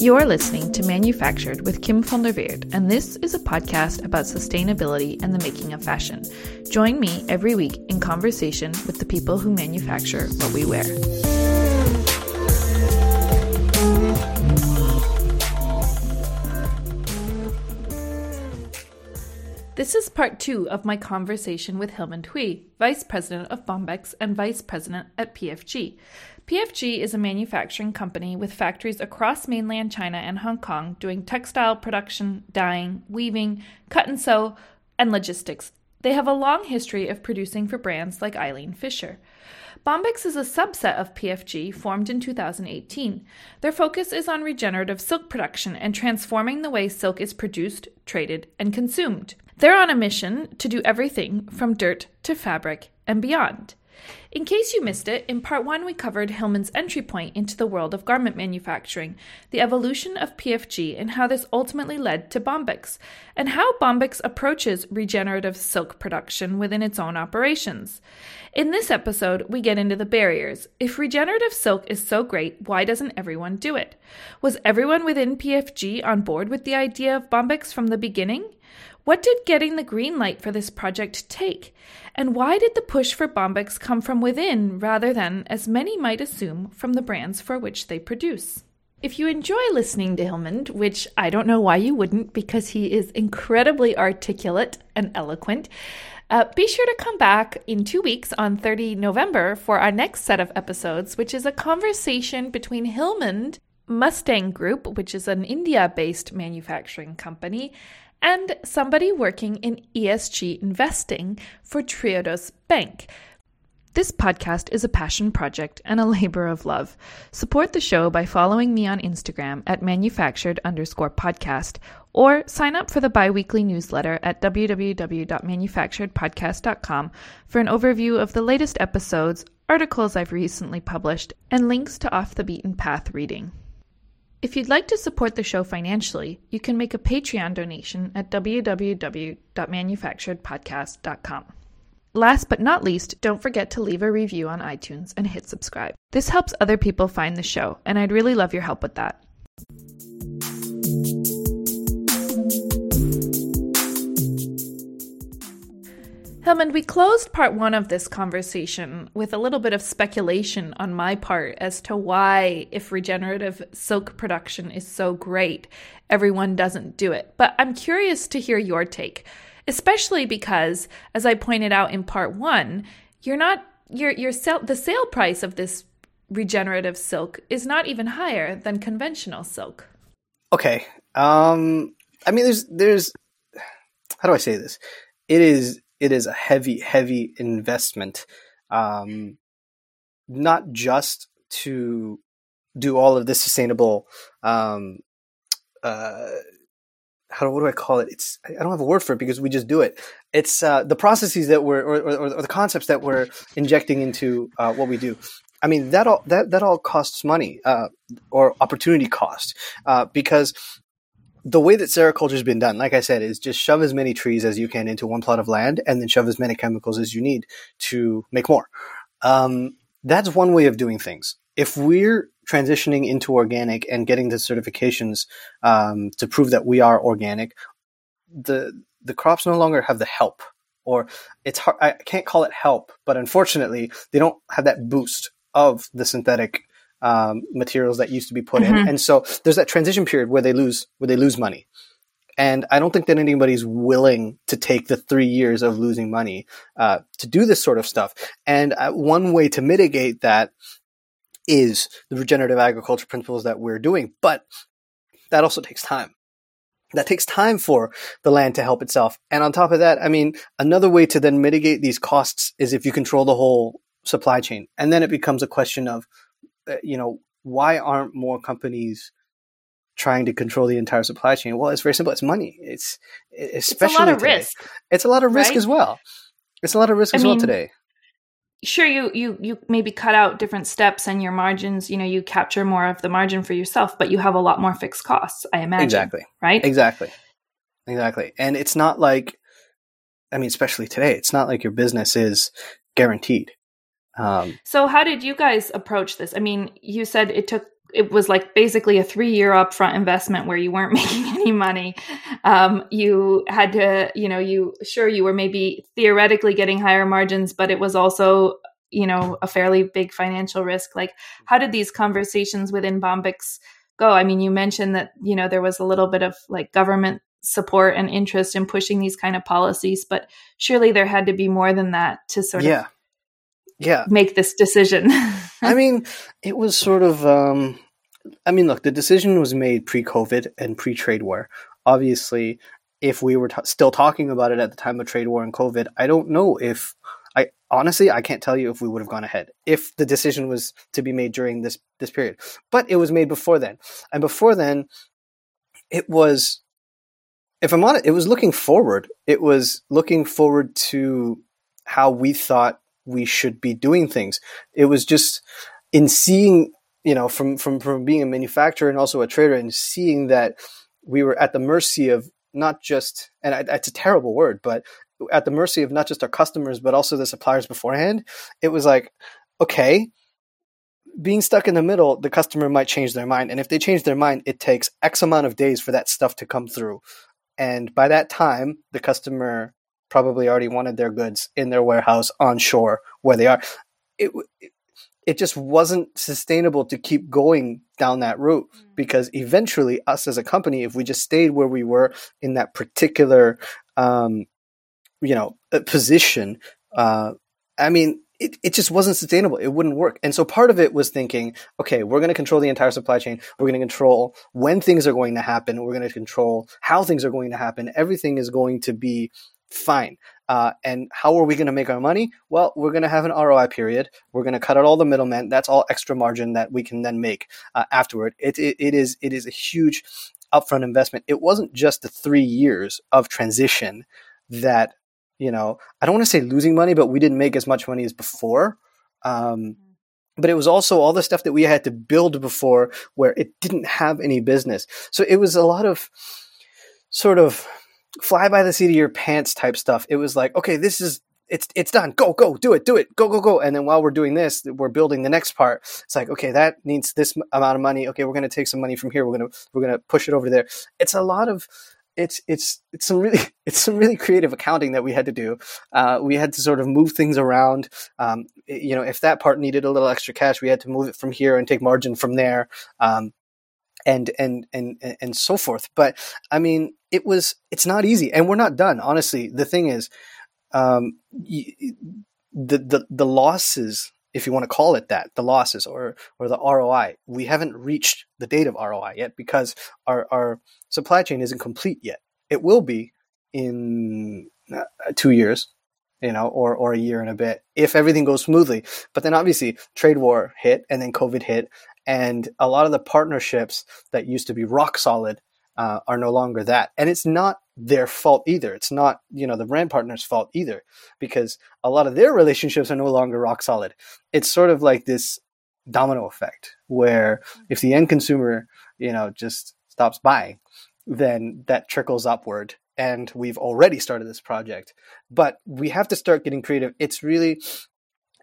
You're listening to Manufactured with Kim van der Weerd, and this is a podcast about sustainability and the making of fashion. Join me every week in conversation with the people who manufacture what we wear. This is part two of my conversation with Hilmond Hui, Vice President of Bombyx and Vice President at PFG. PFG is a manufacturing company with factories across mainland China and Hong Kong doing textile production, dyeing, weaving, cut and sew, and logistics. They have a long history of producing for brands like Eileen Fisher. Bombyx is a subset of PFG formed in 2018. Their focus is on regenerative silk production and transforming the way silk is produced, traded, and consumed. They're on a mission to do everything from dirt to fabric and beyond. In case you missed it, in part one we covered Hilmond's entry point into the world of garment manufacturing, the evolution of PFG, and how this ultimately led to Bombyx, and how Bombyx approaches regenerative silk production within its own operations. In this episode, we get into the barriers. If regenerative silk is so great, why doesn't everyone do it? Was everyone within PFG on board with the idea of Bombyx from the beginning? What did getting the green light for this project take? And why did the push for Bombyx come from within rather than, as many might assume, from the brands for which they produce? If you enjoy listening to Hilmond, which I don't know why you wouldn't because he is incredibly articulate and eloquent, uh, be sure to come back in two weeks on 30 November for our next set of episodes, which is a conversation between Hilmond, Mustang Group, which is an India based manufacturing company, and somebody working in ESG investing for Triodos Bank. This podcast is a passion project and a labor of love. Support the show by following me on Instagram at manufactured underscore podcast or sign up for the biweekly newsletter at www.manufacturedpodcast.com for an overview of the latest episodes, articles I've recently published, and links to off the beaten path reading. If you'd like to support the show financially, you can make a Patreon donation at www.manufacturedpodcast.com. Last but not least, don't forget to leave a review on iTunes and hit subscribe. This helps other people find the show, and I'd really love your help with that. Hilmond, we closed part one of this conversation with a little bit of speculation on my part as to why, if regenerative silk production is so great, everyone doesn't do it. But I'm curious to hear your take, especially because, as I pointed out in part one, you're not your your sale the sale price of this regenerative silk is not even higher than conventional silk. Okay. Um I mean there's there's how do I say this? It is it is a heavy, heavy investment, um, not just to do all of this sustainable, um, uh, how what do I call it? It's I don't have a word for it because we just do it. It's uh, the processes that we're or, or, or, the concepts that we're injecting into uh, what we do. I mean that all that that all costs money uh, or opportunity cost uh, because the way that sericulture has been done, like I said, is just shove as many trees as you can into one plot of land and then shove as many chemicals as you need to make more. Um, that's one way of doing things. If we're transitioning into organic and getting the certifications um, to prove that we are organic, the the crops no longer have the help, or it's hard. I can't call it help, but unfortunately, they don't have that boost of the synthetic um, materials that used to be put mm-hmm. in. And so there's that transition period where they lose where they lose money. And I don't think that anybody's willing to take the three years of losing money uh, to do this sort of stuff. And uh, one way to mitigate that is the regenerative agriculture principles that we're doing. But that also takes time. That takes time for the land to help itself. And on top of that, I mean, another way to then mitigate these costs is if you control the whole supply chain. And then it becomes a question of Uh, you know, why aren't more companies trying to control the entire supply chain? Well, it's very simple. It's money. It's especially it's a lot of today. risk. It's a lot of risk right? as well. It's a lot of risk I as mean, well today. Sure, you you you maybe cut out different steps and your margins. You know, you capture more of the margin for yourself, but you have a lot more fixed costs. I imagine. Exactly. Right. Exactly. Exactly. And it's not like, I mean, especially today, it's not like your business is guaranteed. Um, so, how did you guys approach this? I mean, you said it took it was like basically a three year upfront investment where you weren't making any money. Um, you had to, you know, you sure you were maybe theoretically getting higher margins, but it was also, you know, a fairly big financial risk. Like, how did these conversations within Bombyx go? I mean, you mentioned that, you know, there was a little bit of like government support and interest in pushing these kind of policies, but surely there had to be more than that to sort yeah. of yeah make this decision. I mean, it was sort of. Um, I mean, look, the decision was made pre-COVID and pre-trade war. Obviously, if we were t- still talking about it at the time of trade war and COVID, I don't know if I honestly I can't tell you if we would have gone ahead if the decision was to be made during this this period. But it was made before then, and before then, it was. If I'm honest, it was looking forward. It was looking forward to how we thought we should be doing things. It was just in seeing, you know, from from from being a manufacturer and also a trader, and seeing that we were at the mercy of not just, and it's a terrible word, but at the mercy of not just our customers but also the suppliers beforehand. It was like, okay, being stuck in the middle, the customer might change their mind. And if they change their mind, it takes X amount of days for that stuff to come through. And by that time, the customer probably already wanted their goods in their warehouse on shore where they are. It, it just wasn't sustainable to keep going down that route mm. because eventually us as a company if we just stayed where we were in that particular um, you know uh, position uh, i mean it, it just wasn't sustainable. It wouldn't work. And so part of it was thinking okay we're going to control the entire supply chain. We're going to control when things are going to happen. We're going to control how things are going to happen. Everything is going to be fine. Uh, and how are we going to make our money? Well, we're going to have an ROI period. We're going to cut out all the middlemen. That's all extra margin that we can then make uh, afterward. It, it, it is it is a huge upfront investment. It wasn't just the three years of transition that you know. I don't want to say losing money, but we didn't make as much money as before. Um, but it was also all the stuff that we had to build before where it didn't have any business. So it was a lot of sort of fly by the seat of your pants type stuff. It was like, okay, this is it's it's done. Go go do it do it go go go. And then while we're doing this, we're building the next part. It's like, okay, that needs this amount of money. Okay, we're going to take some money from here. We're gonna we're gonna push it over there. It's a lot of it's it's it's some really it's some really creative accounting that we had to do. Uh, we had to sort of move things around. Um, you know, if that part needed a little extra cash, we had to move it from here and take margin from there. Um, and and and and so forth. But I mean, it was it's not easy, and we're not done. Honestly, the thing is, um, the the the losses, if you want to call it that, the losses or or the ROI, we haven't reached the date of ROI yet because our our supply chain isn't complete yet. It will be in uh, two years you know, or, or a year and a bit if everything goes smoothly. But then obviously trade war hit and then COVID hit and a lot of the partnerships that used to be rock solid uh, are no longer that. And it's not their fault either. It's not, you know, the brand partner's fault either, because a lot of their relationships are no longer rock solid. It's sort of like this domino effect where if the end consumer, you know, just stops buying, then that trickles upward. And we've already started this project, but we have to start getting creative. It's really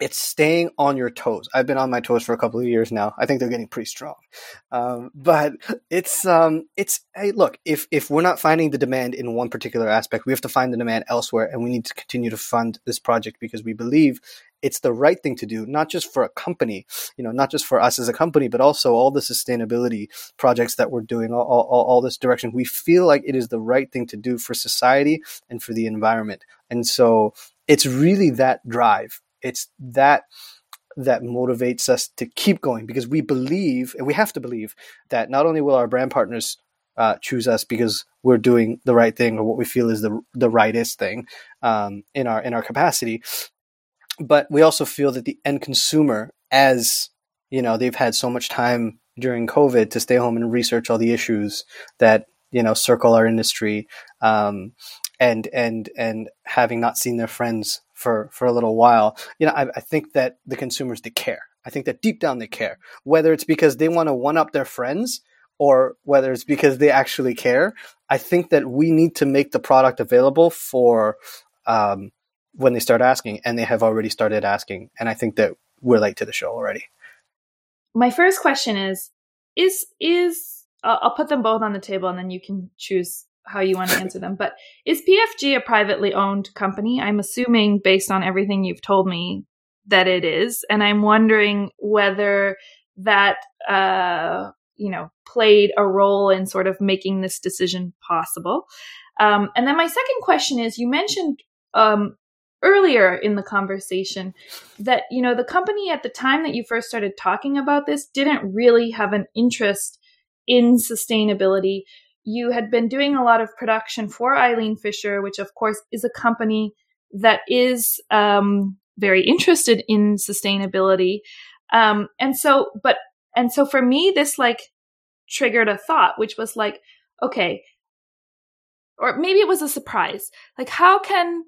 it's staying on your toes. I've been on my toes for a couple of years now. I think they're getting pretty strong. Um, but it's um, it's hey, look, if if we're not finding the demand in one particular aspect, we have to find the demand elsewhere, and we need to continue to fund this project because we believe it's the right thing to do, not just for a company, you know, not just for us as a company, but also all the sustainability projects that we're doing, all, all, all this direction. We feel like it is the right thing to do for society and for the environment. And so it's really that drive it's that that motivates us to keep going because we believe and we have to believe that not only will our brand partners uh, choose us because we're doing the right thing or what we feel is the the rightest thing um, in our in our capacity, but we also feel that the end consumer, as you know, they've had so much time during COVID to stay home and research all the issues that you know circle our industry, um, and and and having not seen their friends for for a little while, you know, I, I think that the consumers they care. I think that deep down they care, whether it's because they want to one up their friends or whether it's because they actually care. I think that we need to make the product available for um, when they start asking, and they have already started asking. And I think that we're late to the show already. My first question is is is uh, I'll put them both on the table and then you can choose how you want to answer them. But is PFG a privately owned company? I'm assuming based on everything you've told me that it is, and I'm wondering whether that uh, you know played a role in sort of making this decision possible. Um, and then my second question is: you mentioned um, earlier in the conversation that you know the company at the time that you first started talking about this didn't really have an interest in sustainability you had been doing a lot of production for eileen fisher which of course is a company that is um, very interested in sustainability. Um, and so but and so for me this like triggered a thought which was like okay or maybe it was a surprise. Like how can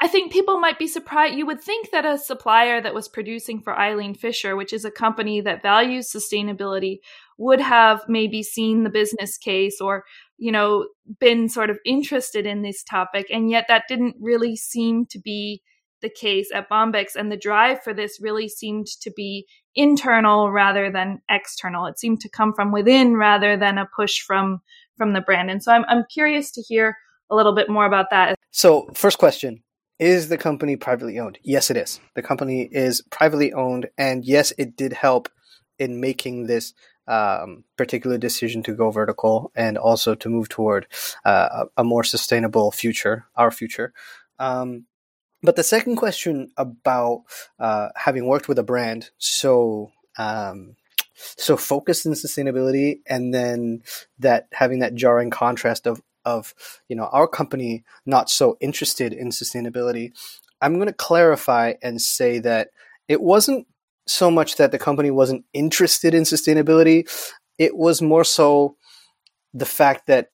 I think people might be surprised. You would think that a supplier that was producing for Eileen Fisher, which is a company that values sustainability, would have maybe seen the business case or, you know, been sort of interested in this topic. And yet that didn't really seem to be the case at Bombyx. And the drive for this really seemed to be internal rather than external. It seemed to come from within rather than a push from from the brand. And so I'm I'm curious to hear a little bit more about that. So, first question is the company privately owned? Yes, it is. The company is privately owned, and yes, it did help in making this um, particular decision to go vertical and also to move toward uh, a more sustainable future, our future. Um, but the second question about uh, having worked with a brand so um, so focused in sustainability, and then that having that jarring contrast of of you know our company not so interested in sustainability i'm going to clarify and say that it wasn't so much that the company wasn't interested in sustainability it was more so the fact that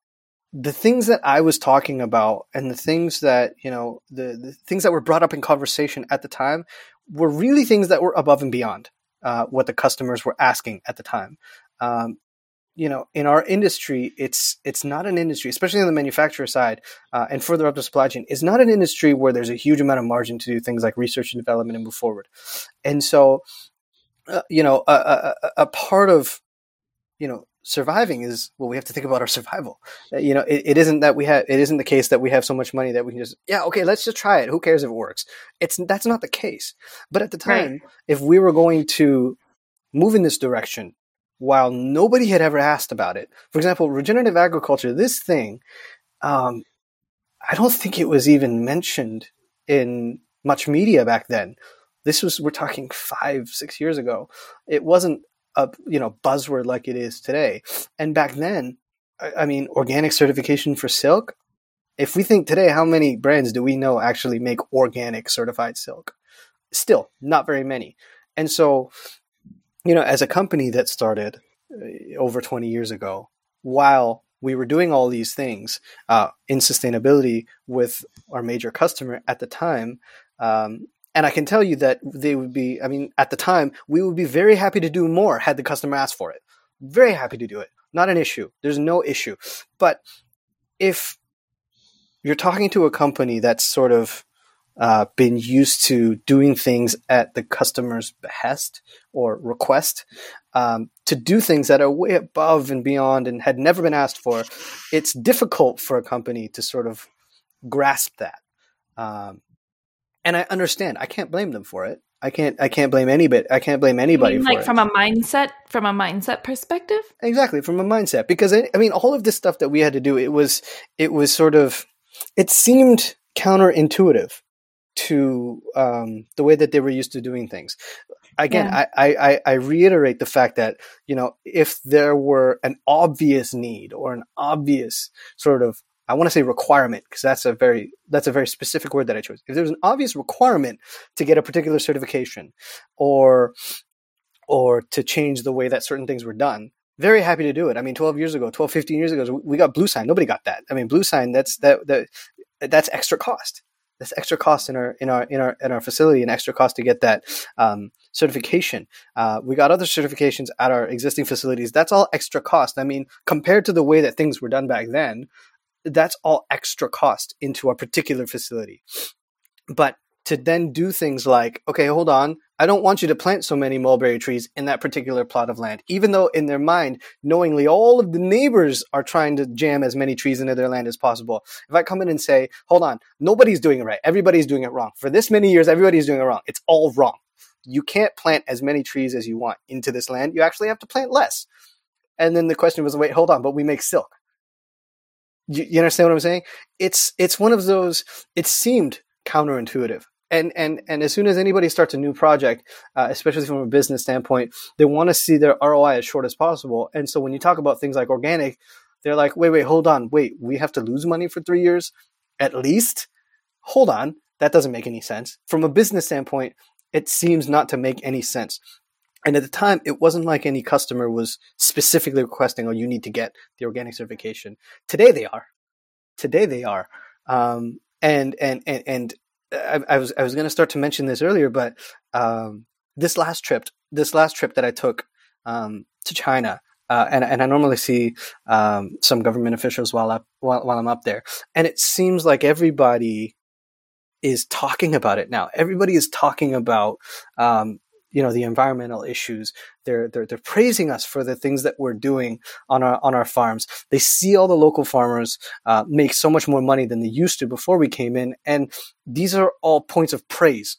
the things that i was talking about and the things that you know the, the things that were brought up in conversation at the time were really things that were above and beyond uh, what the customers were asking at the time. Um, you know, in our industry, it's it's not an industry, especially on the manufacturer side uh, and further up the supply chain, is not an industry where there's a huge amount of margin to do things like research and development and move forward. And so, uh, you know, a, a, a, part of you know surviving is well, we have to think about our survival. Uh, you know, it, it isn't that we have it isn't the case that we have so much money that we can just yeah okay let's just try it. Who cares if it works? It's that's not the case. But at the time, right. if we were going to move in this direction while nobody had ever asked about it. For example, regenerative agriculture, this thing, um, I don't think it was even mentioned in much media back then. This was, we're talking five, six years ago. It wasn't a, you know, buzzword like it is today. And back then, I, I mean, organic certification for silk. If we think today, how many brands do we know actually make organic certified silk? Still, not very many. And so you know, as a company that started uh, over 20 years ago, while we were doing all these things uh, in sustainability with our major customer at the time, um, and I can tell you that they would be, I mean, at the time, we would be very happy to do more had the customer asked for it. Very happy to do it. Not an issue. There's no issue. But if you're talking to a company that's sort of uh, been used to doing things at the customer's behest or request um, to do things that are way above and beyond and had never been asked for, it's difficult for a company to sort of grasp that. Um, and I understand. I can't blame them for it. I can't. I can't blame anybody. I can't blame anybody. like it. from a mindset, from a mindset perspective. Exactly, from a mindset. Because I, I mean, all of this stuff that we had to do, it was, it was sort of, it seemed counterintuitive to um, the way that they were used to doing things. Again, yeah. I, I, I reiterate the fact that you know if there were an obvious need or an obvious sort of I want to say requirement because that's a very that's a very specific word that I chose. If there's an obvious requirement to get a particular certification or or to change the way that certain things were done, very happy to do it. I mean, 12 years ago, 12, 15 years ago, we got bluesign. Nobody got that. I mean, bluesign. that's that, that that's extra cost that's extra cost in our in our in our in our facility and extra cost to get that um, certification. Uh, we got other certifications at our existing facilities. That's all extra cost. I mean, compared to the way that things were done back then, that's all extra cost into our particular facility. But to then do things like, okay, hold on, I don't want you to plant so many mulberry trees in that particular plot of land, even though in their mind, knowingly, all of the neighbors are trying to jam as many trees into their land as possible. If I come in and say, hold on, nobody's doing it right, everybody's doing it wrong. For this many years, everybody's doing it wrong. It's all wrong. You can't plant as many trees as you want into this land. You actually have to plant less. And then the question was, wait, hold on, but we make silk. You, you understand what I'm saying? It's it's one of those. It seemed counterintuitive and and and as soon as anybody starts a new project, uh, especially from a business standpoint, they want to see their ROI as short as possible. And so when you talk about things like organic, they're like, wait, wait, hold on, wait, we have to lose money for three years at least. Hold on, that doesn't make any sense from a business standpoint. It seems not to make any sense. And at the time, it wasn't like any customer was specifically requesting, "Oh, you need to get the organic certification." Today, they are. Today, they are. Um, and and and and I, I was I was going to start to mention this earlier, but um, this last trip, this last trip that I took um, to China, uh, and and I normally see um, some government officials while I while, while I'm up there, and it seems like everybody is talking about it now. Everybody is talking about um, you know the environmental issues they're, they're they're praising us for the things that we're doing on our on our farms they see all the local farmers uh, make so much more money than they used to before we came in and these are all points of praise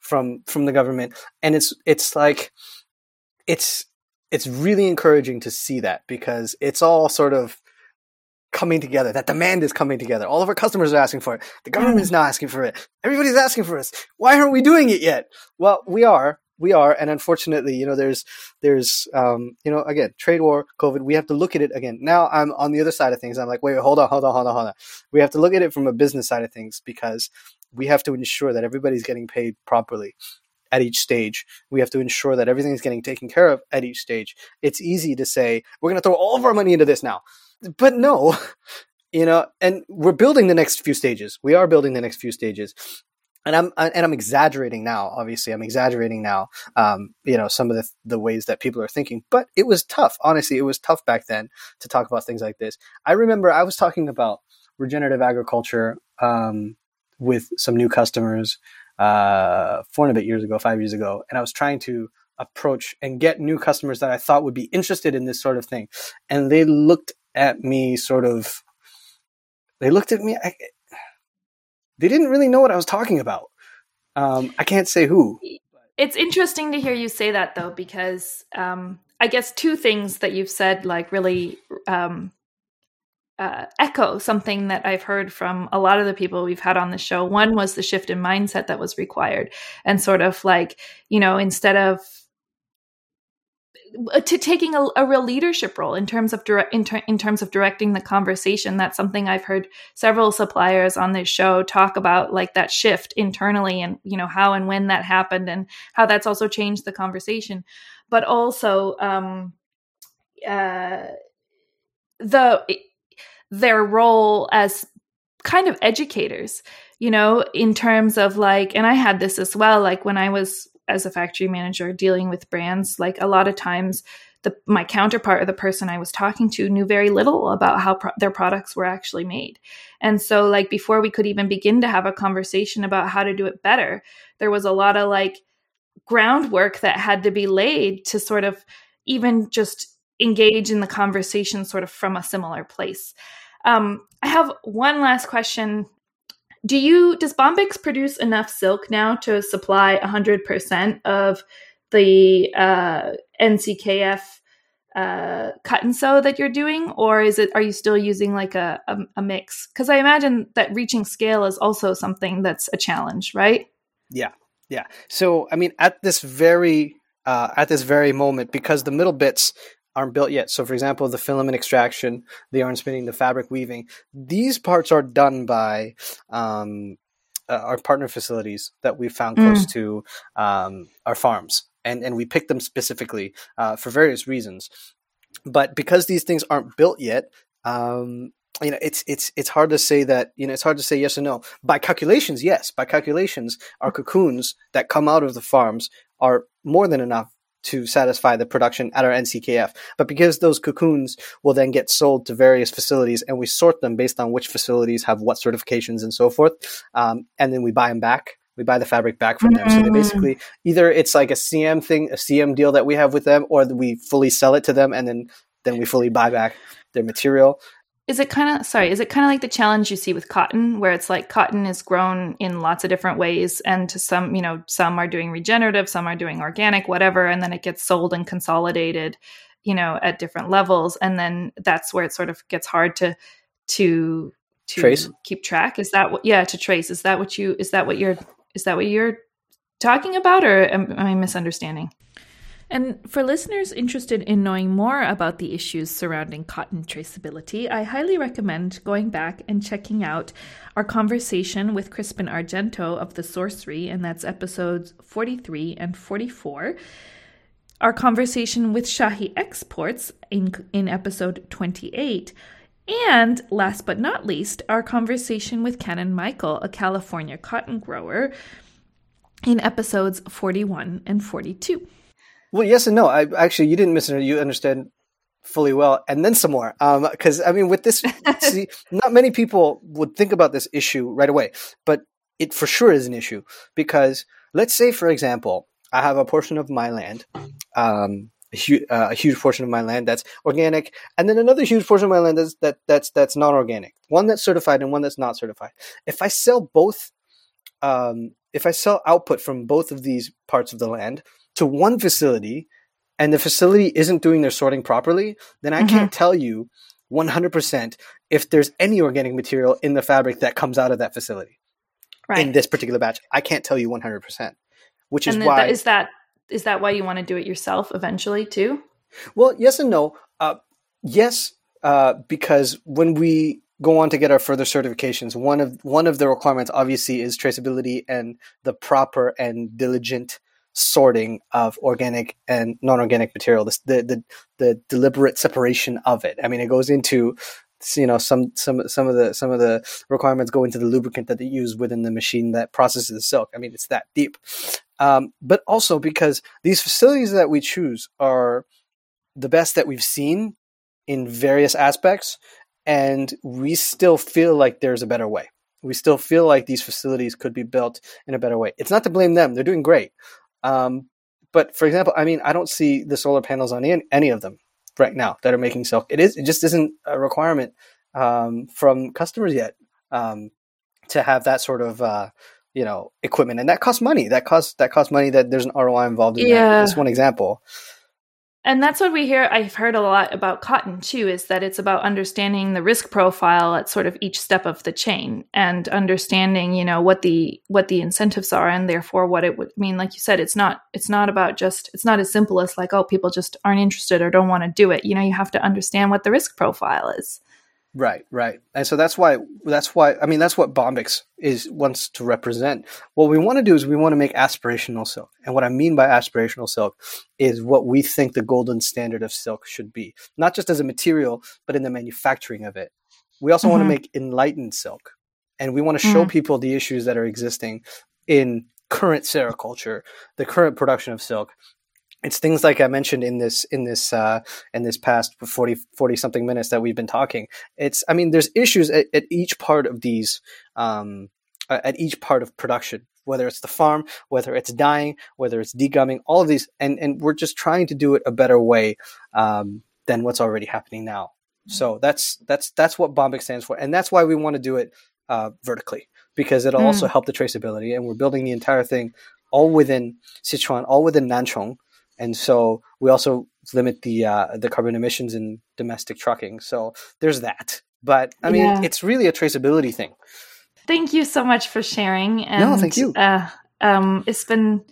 from from the government and it's it's like it's it's really encouraging to see that because it's all sort of coming together. That demand is coming together. All of our customers are asking for it. The government is not asking for it. Everybody's asking for us. Why aren't we doing it yet? Well, we are we are and unfortunately you know there's there's um, you know again trade war covid we have to look at it again now i'm on the other side of things i'm like wait, hold on hold on hold on hold on we have to look at it from a business side of things because we have to ensure that everybody's getting paid properly at each stage. We have to ensure that everything is getting taken care of at each stage. It's easy to say, we're going to throw all of our money into this now. But no, you know, and we're building the next few stages. We are building the next few stages and I'm and I'm exaggerating now. Obviously, I'm exaggerating now. Um, you know, some of the the ways that people are thinking, but it was tough. Honestly, it was tough back then to talk about things like this. I remember I was talking about regenerative agriculture um, with some new customers uh, four and a bit years ago, five years ago, and I was trying to approach and get new customers that I thought would be interested in this sort of thing, and they looked at me sort of. They looked at me. I, they didn't really know what I was talking about. Um, I can't say who. It's interesting to hear you say that though, because um, I guess two things that you've said like really um, uh, echo something that I've heard from a lot of the people we've had on the show. One was the shift in mindset that was required, and sort of like you know instead of to taking a, a, real leadership role in terms of direct in, ter- in, terms of directing the conversation. That's something i've heard several suppliers on this show talk about like that shift internally and you know how and when that happened and how that's also changed the conversation. But also um uh the their role as kind of educators you know in terms of like and i had this as well like when i was as a factory manager dealing with brands like a lot of times the my counterpart or the person I was talking to knew very little about how pro- their products were actually made. And so like before we could even begin to have a conversation about how to do it better, there was a lot of like groundwork that had to be laid to sort of even just engage in the conversation sort of from a similar place. Um, I have one last question do you does Bombyx produce enough silk now to supply 100% of the uh, NCKF uh, cut and sew that you're doing, or is it are you still using like a, a, a mix? Because I imagine that reaching scale is also something that's a challenge, right? Yeah, yeah. So I mean, at this very uh, at this very moment, because the middle bits aren't built yet. So, for example, the filament extraction, the yarn spinning, the fabric weaving, these parts are done by um, uh, our partner facilities that we found close mm. to um, our farms, and and we picked them specifically uh, for various reasons. But because these things aren't built yet, um, you know, it's it's it's hard to say that you know it's hard to say yes or no. By calculations, yes. By calculations, our cocoons that come out of the farms are more than enough to satisfy the production at our NCKF. But because those cocoons will then get sold to various facilities and we sort them based on which facilities have what certifications and so forth, um, and then we buy them back We buy the fabric back from them. So they Mm. basically either it's like a CM thing, a CM deal that we have with them, or we fully sell it to them and then then we fully buy back their material. Is it kind of sorry? Is it kind of like the challenge you see with cotton, where it's like cotton is grown in lots of different ways, and to some, you know, some are doing regenerative, some are doing organic, whatever, and then it gets sold and consolidated, you know, at different levels, and then that's where it sort of gets hard to to to Trace? keep track. Is that what? Yeah, to trace. Is that what you? Is that what you're? Is that what you're talking about, or am, am I misunderstanding? And for listeners interested in knowing more about the issues surrounding cotton traceability, I highly recommend going back and checking out our conversation with Crispin Argento of The Sourcery, and that's episodes 43 and 44. Our conversation with Shahi Exports in, in episode 28. And last but not least, our conversation with Cannon Michael, a California cotton grower, in episodes 41 and 42. Well, yes and no. I actually you didn't miss it. You understand fully well, and then some more. Because I mean, with this, see, not many people would think about this issue right away, but it for sure is an issue because let's say, for example, I have a portion of my land, um, a, hu- uh, a huge portion of my land that's organic, and then another huge portion of my land that's that that's that's non-organic. One that's certified and one that's not certified. If I sell both, um, if I sell output from both of these parts of the land to one facility, and the facility isn't doing their sorting properly, then I Mhm. can't tell you 100% if there's any organic material in the fabric that comes out of that facility Right. in this particular batch. I can't tell you 100%, which is and then why. is that is that why you want to do it yourself eventually too? Well, yes and no. Uh, yes, uh, because when we go on to get our further certifications, one of one of the requirements obviously is traceability and the proper and diligent sorting of organic and non-organic material. The the the, deliberate separation of it. I mean, it goes into you know some some some of the some of the requirements go into the lubricant that they use within the machine that processes the silk. I mean, it's that deep. Um, but also because these facilities that we choose are the best that we've seen in various aspects, and we still feel like there's a better way. We still feel like these facilities could be built in a better way. It's not to blame them; they're doing great. Um, but for example, I mean, I don't see the solar panels on any, any of them right now that are making silk. It is it just isn't a requirement um, from customers yet um, to have that sort of uh, you know equipment, and that costs money. That costs that costs money. That there's an ROI involved in that. That's one example. And that's what we hear. I've heard a lot about cotton too, is that it's about understanding the risk profile at sort of each step of the chain and understanding, you know, what the what the incentives are and therefore what it would mean. Like you said, it's not it's not about just it's not as simple as like, oh, people just aren't interested or don't want to do it. You know, you have to understand what the risk profile is. Right, right, and so that's why that's why I mean that's what Bombyx is wants to represent. What we want to do is we want to make aspirational silk, and what I mean by aspirational silk is what we think the golden standard of silk should be, not just as a material, but in the manufacturing of it. We also want to make enlightened silk, and we want to show Mm. people the issues that are existing in current sericulture, the current production of silk, it's things like I mentioned in this in this uh, in this past 40, 40 something minutes that we've been talking. It's I mean there's issues at, at each part of these um, at each part of production, whether it's the farm, whether it's dyeing, whether it's degumming, all of these, and and we're just trying to do it a better way um, than what's already happening now. So that's that's that's what Bombyx stands for, and that's why we want to do it uh, vertically because it'll Mm. also help the traceability, and we're building the entire thing all within Sichuan, all within Nanchong, and so we also limit the uh, the carbon emissions in domestic trucking. So there's that. But I mean, Yeah. it's really a traceability thing. Thank you so much for sharing. And, No, thank you. Uh, um, it's been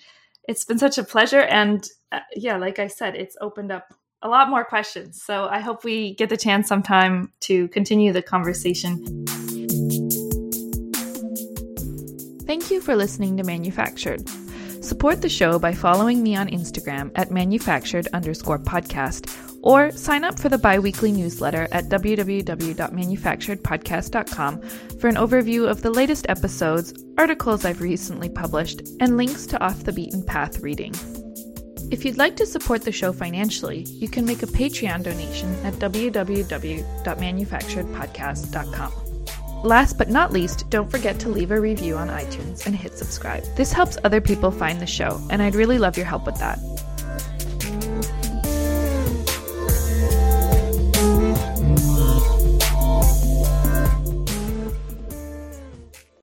it's been such a pleasure, and uh, yeah, like I said, it's opened up a lot more questions. So I hope we get the chance sometime to continue the conversation. Thank you for listening to Manufactured. Support the show by following me on Instagram at manufactured underscore podcast or sign up for the bi weekly newsletter at www.manufacturedpodcast.com for an overview of the latest episodes, articles I've recently published, and links to off the beaten path reading. If you'd like to support the show financially, you can make a Patreon donation at www.manufacturedpodcast.com. Last but not least, don't forget to leave a review on iTunes and hit subscribe. This helps other people find the show, and I'd really love your help with that.